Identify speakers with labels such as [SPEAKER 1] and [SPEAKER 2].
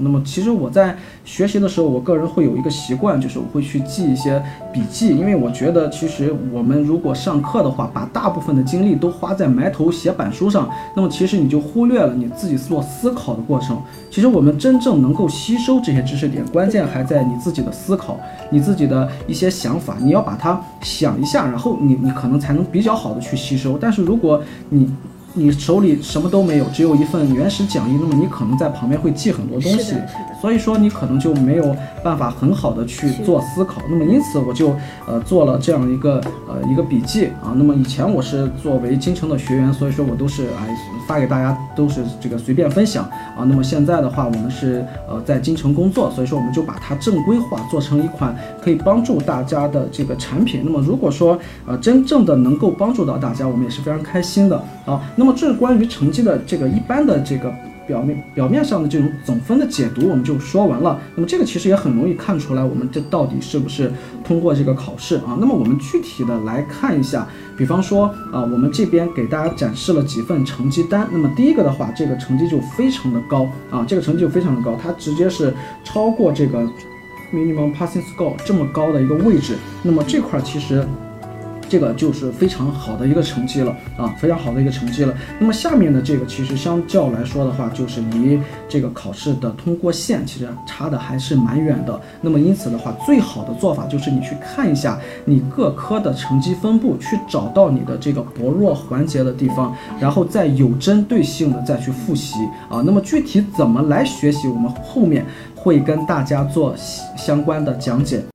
[SPEAKER 1] 那么其实我在学习的时候，我个人会有一个习惯，就是我会去记一些笔记，因为我觉得其实我们如果上课的话，把大部分的精力都花在埋头写板书上，那么其实你就忽略了你自己做思考的过程。其实我们真正能够吸收这些知识点，关键还在你自己的思考，你自己的一些想法，你要把它想一下，然后你你可能才能比较好的去吸收。但是如果你你手里什么都没有，只有一份原始讲义，那么你可能在旁边会记很多东西，所以说你可能就没有办法很好的去做思考。那么因此我就呃做了这样一个呃一个笔记啊。那么以前我是作为京城的学员，所以说我都是哎发给大家都是这个随便分享啊。那么现在的话，我们是呃在京城工作，所以说我们就把它正规化，做成一款可以帮助大家的这个产品。那么如果说呃真正的能够帮助到大家，我们也是非常开心的啊。那么那么这是关于成绩的这个一般的这个表面表面上的这种总分的解读，我们就说完了。那么这个其实也很容易看出来，我们这到底是不是通过这个考试啊？那么我们具体的来看一下，比方说啊，我们这边给大家展示了几份成绩单。那么第一个的话，这个成绩就非常的高啊，这个成绩就非常的高，它直接是超过这个 minimum passing score 这么高的一个位置。那么这块其实。这个就是非常好的一个成绩了啊，非常好的一个成绩了。那么下面的这个其实相较来说的话，就是离这个考试的通过线其实差的还是蛮远的。那么因此的话，最好的做法就是你去看一下你各科的成绩分布，去找到你的这个薄弱环节的地方，然后再有针对性的再去复习啊。那么具体怎么来学习，我们后面会跟大家做相关的讲解。